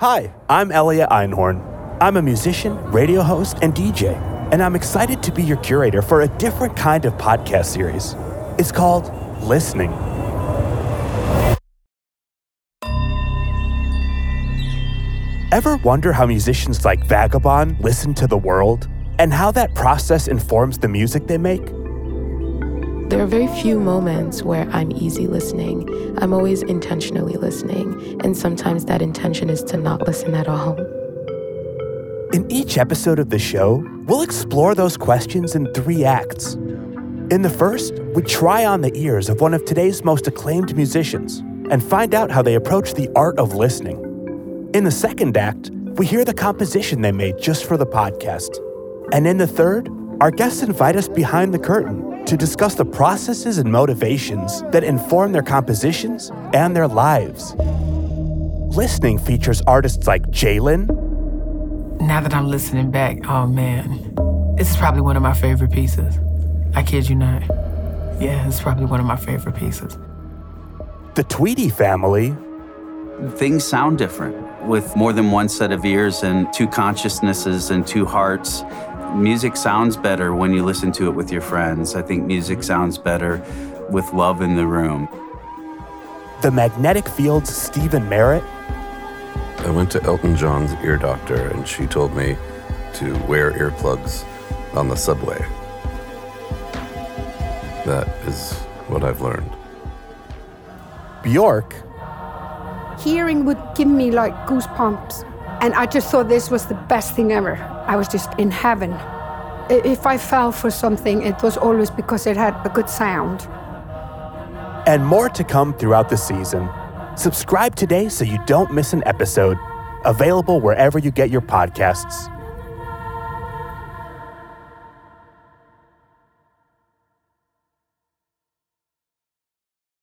Hi, I'm Elliot Einhorn. I'm a musician, radio host, and DJ, and I'm excited to be your curator for a different kind of podcast series. It's called Listening. Ever wonder how musicians like Vagabon listen to the world and how that process informs the music they make? There are very few moments where I'm easy listening. I'm always intentionally listening, and sometimes that intention is to not listen at all. In each episode of the show, we'll explore those questions in three acts. In the first, we try on the ears of one of today's most acclaimed musicians and find out how they approach the art of listening. In the second act, we hear the composition they made just for the podcast. And in the third, our guests invite us behind the curtain to discuss the processes and motivations that inform their compositions and their lives. Listening features artists like Jlin. Now that I'm listening back, oh man, this is probably one of my favorite pieces. I kid you not. Yeah, it's probably one of my favorite pieces. The Tweedy family. Things sound different with more than one set of ears and two consciousnesses and two hearts. Music sounds better when you listen to it with your friends. I think music sounds better with love in the room. The Magnetic Fields' Stephin Merritt. I went to Elton John's ear doctor and she told me to wear earplugs on the subway. That is what I've learned. Bjork. Hearing would give me like goosebumps. And I just thought this was the best thing ever. I was just in heaven. If I fell for something, it was always because it had a good sound. and more to come throughout the season. Subscribe today so you don't miss an episode. Available wherever you get your podcasts.